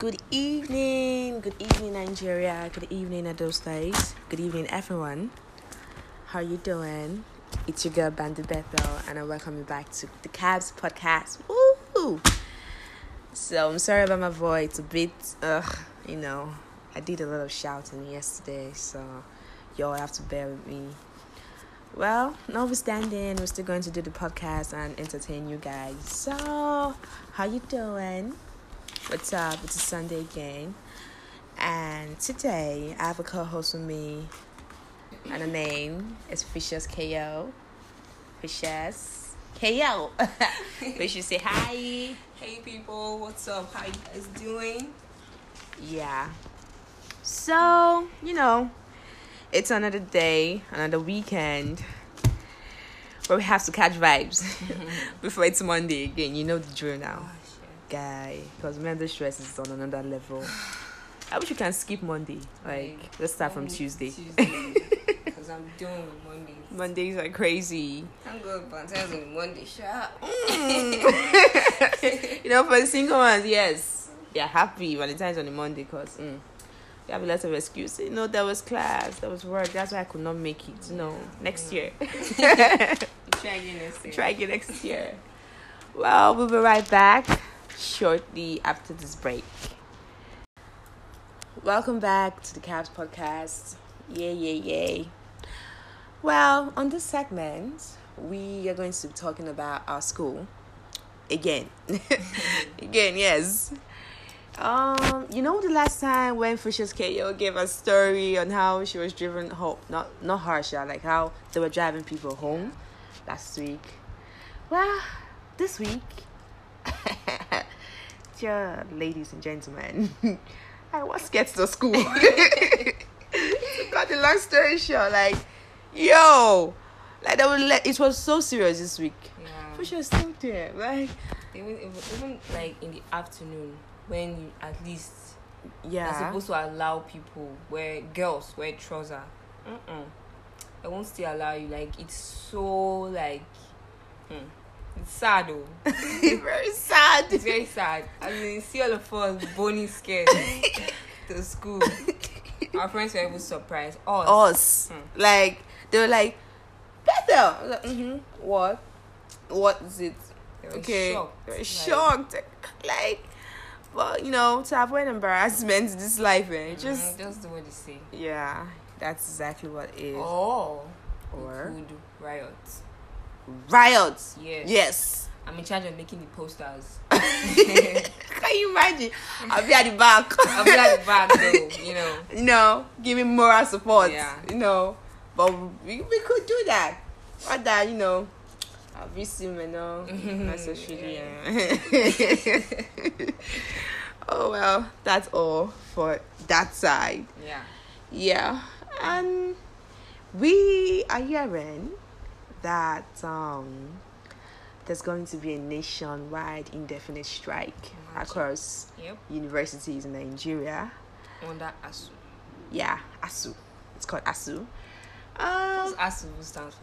Good evening, good evening, Nigeria. Good evening, Edo State. Good evening, everyone. How you doing? It's your girl Bandit Bethel, and I welcome you back to the Cabs podcast. Woo! So I'm sorry about my voice. It's a bit, ugh, you know. I did a lot of shouting yesterday, so y'all have to bear with me. Well, notwithstanding, we're still going to do the podcast and entertain you guys. So, how you doing? What's up? It's a Sunday again, and today I have a co-host with me, and her name is Fishes KO. Fishes KO. Fishes say hi. Hey people, what's up? How you guys doing? Yeah. So you know, it's another day, another weekend. Where we have to catch vibes mm-hmm. before it's Monday again. You know the drill now. Guy because mental stress is on another level. I wish you can skip Monday. Like, let's start from Tuesday. Tuesday. Because I'm doing with Mondays. Mondays are crazy. Thank God Valentine's on Monday. Shut up. you know, for the single ones, yes, they're happy Valentine's on a Monday because mm, they have a lot of excuses. You know, there was class, there was work. That's why I could not make it. You know, next year. Try again next year. Try again next year. Well, we'll be right back shortly after this break. Welcome back to the Cabs podcast. Yay, yay, yay. Well, on this segment, we are going to be talking about our school again. again, yes. Um, you know the last time when Fisher's KO gave a story on how she was driven home, not not harsh, yeah, like how they were driving people home last week. Well, this week, dear ladies and gentlemen, I was scared to school. Got the long story short, like, yo, like that was like, it was so serious this week. Yeah. Fisher was still there, like, Even, even, like in the afternoon, when you at least yeah you're supposed to allow people wear girls wear trouser. Mm-mm. I won't still allow you. Like it's so like, hmm. It's sad though. Very sad. It's very sad. I mean, see all of us bony scared to school. Our friends were even surprised. Us. Us, Hmm. like they were like, Bethel. Like, mm-hmm. What? What is it? They okay, shocked. They were Like, shocked. Like, but you know, to avoid embarrassment in this life, eh, mm, just just do what they say. yeah, that's exactly what it is. Or Or could riots. Riots. Yes. Yes. I'm in charge of making the posters. Can you imagine? I'll be at the back. I'll be at the back though, you know. you know, giving moral support. Yeah. You know, but we, we could do that. What that, you know, I'll be obviously, you know, necessarily. Yeah. oh well, that's all for that side. Yeah. Yeah, and we are here hearing that um, there's going to be a nationwide indefinite strike Imagine. across Yep. universities in Nigeria. Under ASUU. Yeah, ASUU. It's called ASUU. What's Um, ASUU stand for?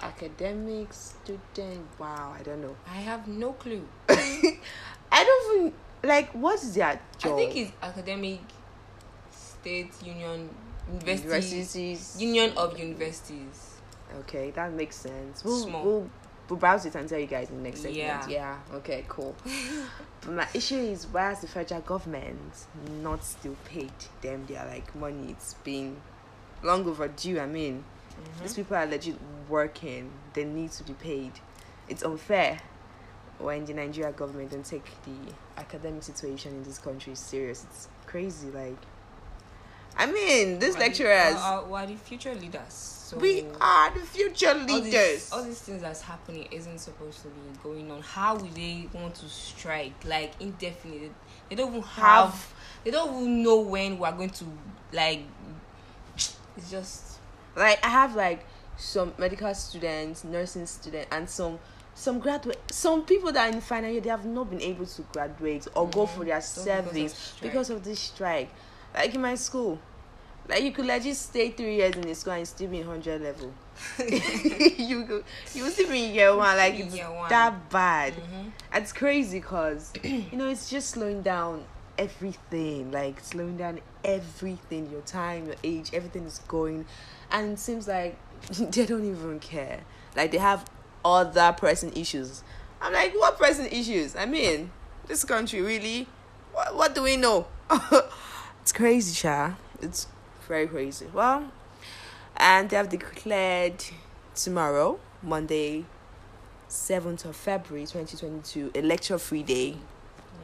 academic student. Wow, I don't know. I have no clue. I don't even like what's their job. I think it's academic state union university universities. union of universities. Okay, that makes sense. We'll, Small. we'll, we'll browse it and tell you guys in the next segment. Yeah. Yeah. Okay, cool. but my issue is why has the federal government not still paid them their like money? It's been long overdue. I mean, Mm-hmm. these people are legit working. They need to be paid. It's unfair when the Nigeria government don't take the academic situation in this country serious. It's crazy. Like, I mean, these the- lecturers. we're- the future leaders. So we are the future all leaders. these, all these things that's happening isn't supposed to be going on. How would they want to strike like indefinitely? They don't even have. Have- They don't even know when we're going to like. It's just like I have like some medical students, nursing students, and some some graduate some people that are in final year they have not been able to graduate or go mm-hmm. for their Just because of service because of this strike. Like in my school, like you could legit stay three years in the school and still be in hundred level. you go, you still be in year one. Like it's one. that bad. Mhm. It's crazy because you know it's just slowing down everything, like slowing down everything, your time, your age, everything is going, and it seems like they don't even care. Like they have other pressing issues. I'm like, what pressing issues? I mean, this country really. What, what do we know? It's crazy, Cha. It's very crazy. Well, and they have declared tomorrow, Monday, 7th of February 2022, a lecture free day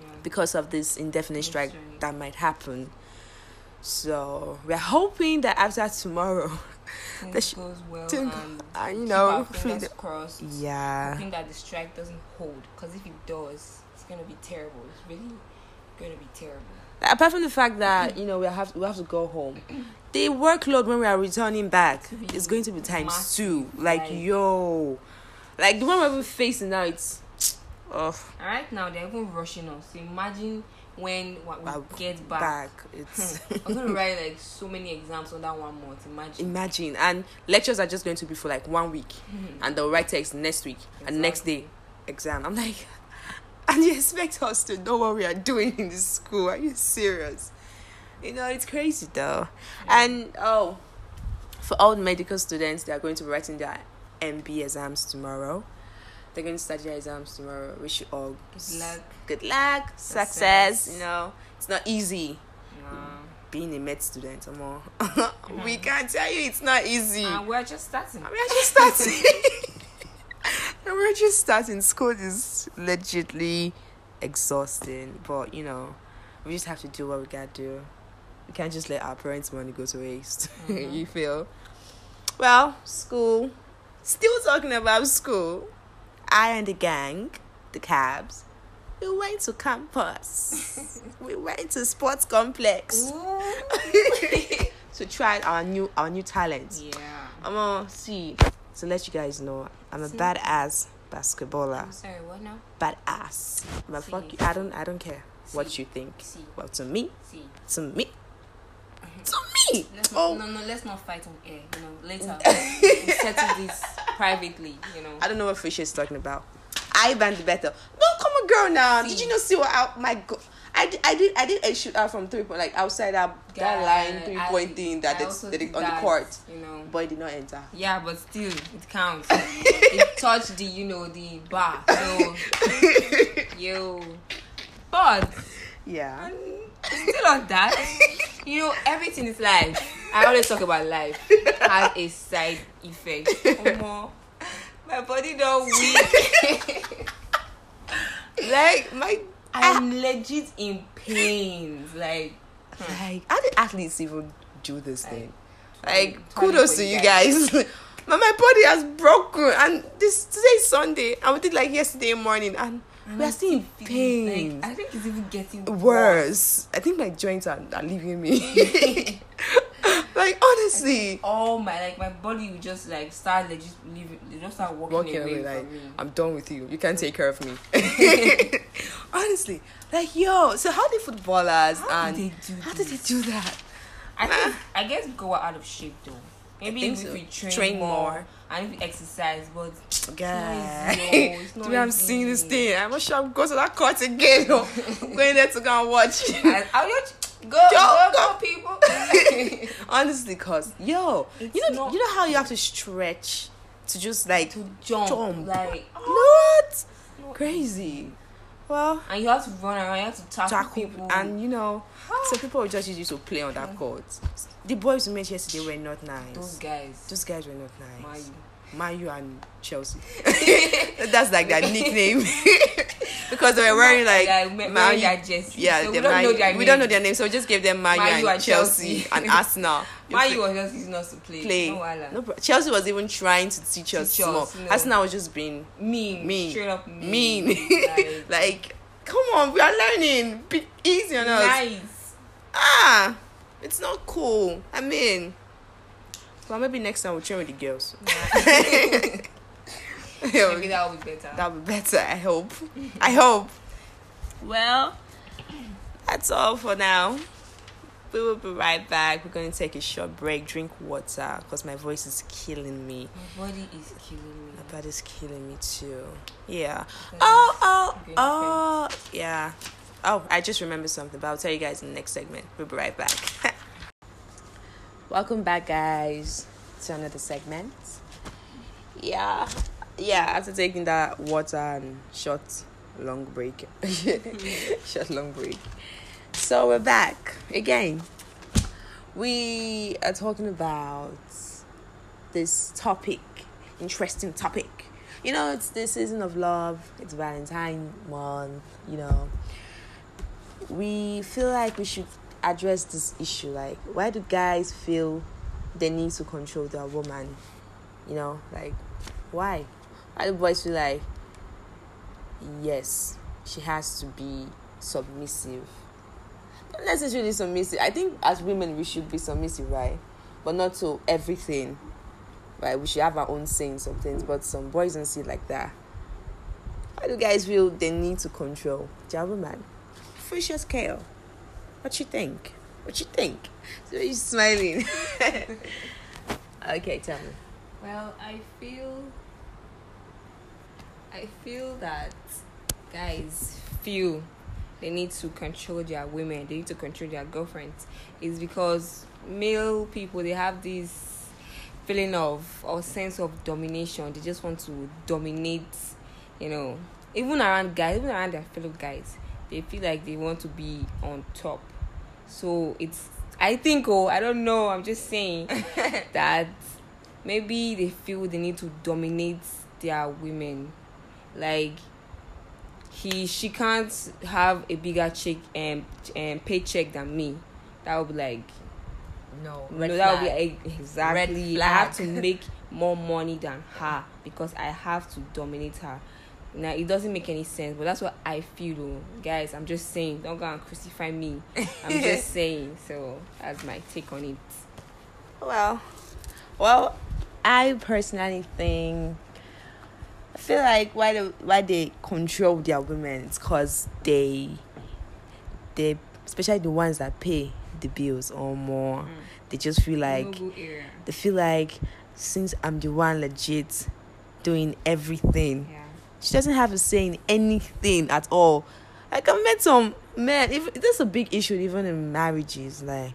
Yeah. because of this indefinite strike right. that might happen. So we're hoping that after tomorrow, Things sh- goes well thing- and uh, you know, fingers crossed. yeah, hoping that the strike doesn't hold because if it does it's gonna be terrible it's really gonna be terrible. Apart from the fact that mm-hmm. you know we have we have to go home, the workload when we are returning back is going to be times massive, two. Like yo, like the one we're facing now, it's oh. And right now they're even rushing us. So imagine when what we get back, back. It's i'm gonna write like so many exams on that one month imagine. Imagine. And lectures are just going to be for like one week, mm-hmm. and they'll write text next week and next day exam. I'm like, and you expect us to know what we are doing in this school? Are you serious? You know, it's crazy though. And oh, for all the medical students, they are going to be writing their MB exams tomorrow. They're going to start their exams tomorrow. Wish you all Good luck. good luck, success. Success. You know, it's not easy Nah. being a med student. More, we can't tell you it's not easy. and we're just starting I just starting. and we're just starting. School is legitly exhausting, but you know, we just have to do what we gotta do. We can't just let our parents' money go to waste. Mhm. you feel? Well, school. Still talking about school. I and the gang, the cabs, we went to campus. we went to sports complex to try our new our new talents. yeah I'm gonna see to let you guys know I'm a See? badass basketballer. i'm sorry what now Badass. But See. fuck you. I don't I don't care what you think. see Well to me, see to me. To me. Let's not, Oh no, no, let's not fight on air. You know, later we settle this privately. You know. I don't know what Fisher is talking about. I band better. No, come on, girl. Now, did you not see what? I, my God, I did, I did, I did a shoot out from three point, like outside that, that line three point thing that I they also they did on the court. You know. Boy did not enter. Yeah, but still, it counts. it touched the, you know, the bar. So, yo. But Yeah. um, still on that, you know, everything is life. I always talk about life has a side effect. My body don't weak. Like my I'm ah. legit in pain. Like, hmm. like how did athletes even do this Like, thing? Like kudos to you guys. but my body has broken and this today's Sunday and we did like yesterday morning and we are still in pain. Like, I think it's even getting Worse. I think my joints are, are leaving me. like honestly. all my like my body will just like start like just leaving they just start walking, Walking away, away, like me. I'm done with you. You can't take care of me. Honestly, like yo. So how do footballers How and do how did they do that? I think ah. I guess go out of shape though. Maybe if so. we train, Train more, more. and if we exercise, but guys, no, it's not the way I'm seeing this thing, I'm not sure I'm going to that court again. oh. I'm going there to go and watch. I, I'll just go, Go, go, people. Honestly, cause yo, It's you know, you know how you have to stretch to just like to jump, Jump. like what? no. Crazy. Well, and you have to run around, you have to tackle, tackle people, and you know, ah. so people will just use you to play on that mm. court. The boys we met yesterday were not nice. those guys, Those guys were not my nice. Man U and Chelsea. That's like their nickname because they were wearing like like, wearing Man their jersey. Yeah, so we don't Man- know their we don't know names. their name, so we just gave them Man U Man and, U and Chelsea, Chelsea. and Arsenal. You Man U was just using us to play. play. No. No, Chelsea was even trying to teach us Teach us, no. Arsenal was just being mean, Mean. straight up mean. mean. Like, like, come on, we are learning. Be easy on us. nice. Ah, it's not cool. I mean, well, maybe next time we'll train with the girls. Maybe that would be better. That'll be better. I hope. I hope. Well, that's all for now. We will be right back. We're going to take a short break, drink water, because my voice is killing me. My body is killing me. My body's killing me too. Yeah. That Oh, oh, oh. Yeah. Oh, I just remembered something, but I'll tell you guys in the next segment. We'll be right back. Welcome back, guys, to another segment. Yeah, yeah. After taking that water and short, long break, short, long break. So we're back again. We are talking about this topic, interesting topic. You know, it's the season of love. It's Valentine month. You know, we feel like we should address this issue. Like, why do guys feel they need to control their woman? You know, like, why? Why do boys feel like, yes, she has to be submissive? Not necessarily submissive. I think as women, we should be submissive, right? But not to everything, right? We should have our own saying some things, but some boys don't see like that. Why do guys feel they need to control their woman? Fisher scale. What you think? What you think? So you smiling. okay, tell me. Well, I feel I feel that guys feel they need to control their women, they need to control their girlfriends is because male people they have this feeling of or sense of domination. They just want to dominate, you know, even around guys, even around their fellow guys. They feel like they want to be on top. So it's I think oh I don't know, I'm just saying that maybe they feel they need to dominate their women. Like he she can't have a bigger check um, and and um, paycheck than me. That would be like No, no that would be like, eh, exactly. I have to make more money than her because i have to dominate her now it doesn't make any sense but that's what i feel though. guys i'm just saying don't go and crucify me i'm just saying so that's my take on it Well, well, I personally think I feel like why the why they control their women it's cause they they especially the ones that pay the bills or more. Mm. They just feel like they feel like since I'm the one legit doing everything, yeah she doesn't have a say in anything at all. Like I met some men. If that's a big issue, even in marriages, like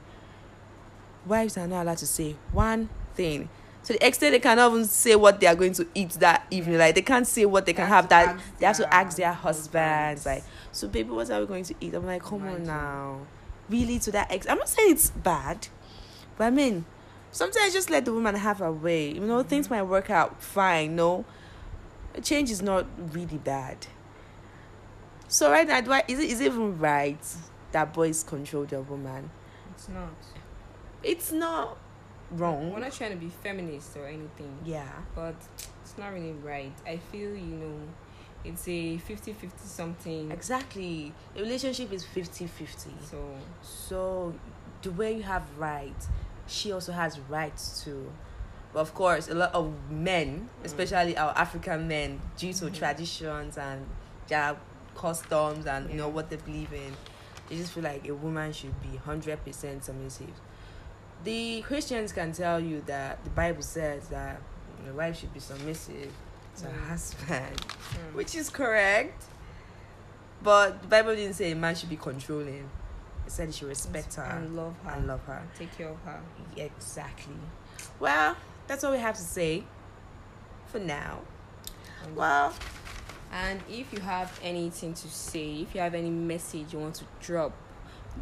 wives are not allowed to say one thing. To the extent they cannot even say what they are going to eat that evening. Like they can't say what they can have. That they have to ask their husbands. Like, so baby, what are we going to eat? I'm like, come on Imagine. now, really to that ex. I'm not saying it's bad, but I mean, sometimes just let the woman have her way. You know, things mm. might work out fine. No, change is not really bad. So right now, do I, is it is it even right that boys control the woman? it's not It's not wrong. we're not trying to be feminist or anything yeah. but it's not really right i feel you know it's a 50-50 something Exactly. A relationship is 50-50. so So the way you have rights, she also has rights too. But of course, a lot of men, especially our African men, due to Mhm. traditions and their customs and you know what they believe in, they just feel like a woman should be hundred percent submissive. The Christians can tell you that the Bible says that the wife should be submissive to her Mm. husband, mm. which is correct. But the Bible didn't say a man should be controlling. It said he should respect her and love her and love her. and take care of her Exactly. Well, that's all we have to say for now. Well, And if you have anything to say, if you have any message you want to drop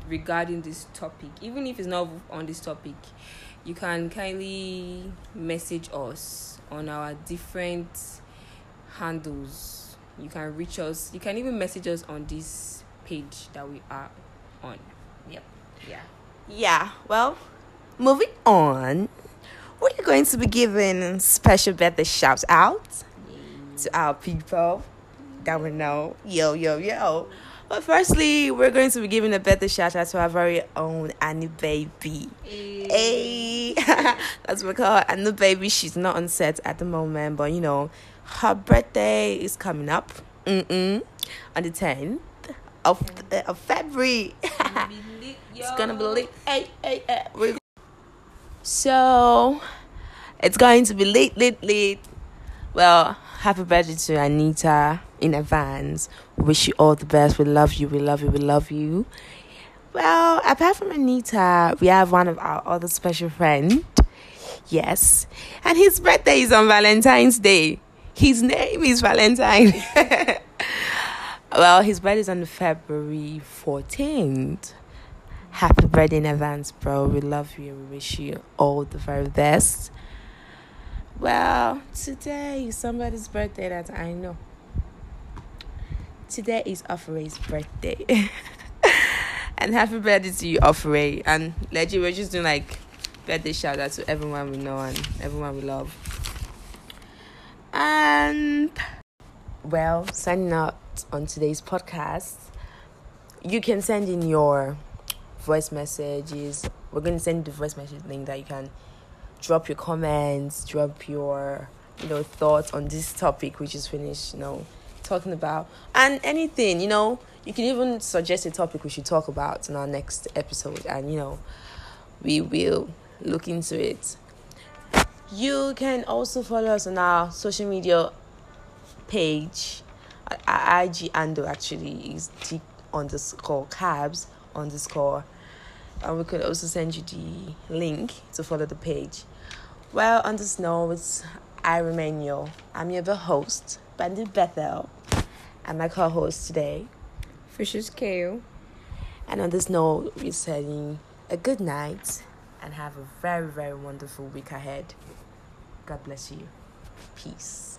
regarding this topic, even if it's not on this topic, you can kindly message us on our different handles. You can reach us. You can even message us on this page that we are on. Yep. Yeah. yeah. Well, moving on, we're going to be giving special birthday shout out to our people that we know. Yo, yo, yo. But firstly, we're going to be giving a birthday shout out to our very own Annie Baby. Hey, that's what we call her. And the baby, she's not on set at the moment, but you know, her birthday is coming up. Mm-mm, on the 10th of, uh, of February. it's gonna be lit. Hey, hey, hey. We're- So, it's going to be late, late, late. Well, happy birthday to Anita in advance. Wish you all the best. We love you. We love you. We love you. Well, apart from Anita, we have one of our other special friend. Yes, and his birthday is on Valentine's Day. His name is Valentine. well, his birthday is on February 14th. Happy birthday in advance, bro. We love you. And we wish you all the very best. Well, today is somebody's birthday that I know. Today is Offeray's birthday. and happy birthday to you, Offeray. And legit, we're just doing like birthday shout out to everyone we know and everyone we love. And well, signing out on today's podcast, you can send in your voice messages. We're going to send the voice message link that you can drop your comments, drop your you know thoughts on this topic which is finished, you know, talking about and anything, you know, you can even suggest a topic we should talk about in our next episode and you know we will look into it. You can also follow us on our social media page. IG handle actually is T underscore cabs underscore. And we could also send you the link to follow the page. Well, on this note, I remain your, I'm your host, Bandit Bethel, and my co host today, Fishes Kale. And on this note, we're saying a good night and have a very, very wonderful week ahead. God bless you. Peace.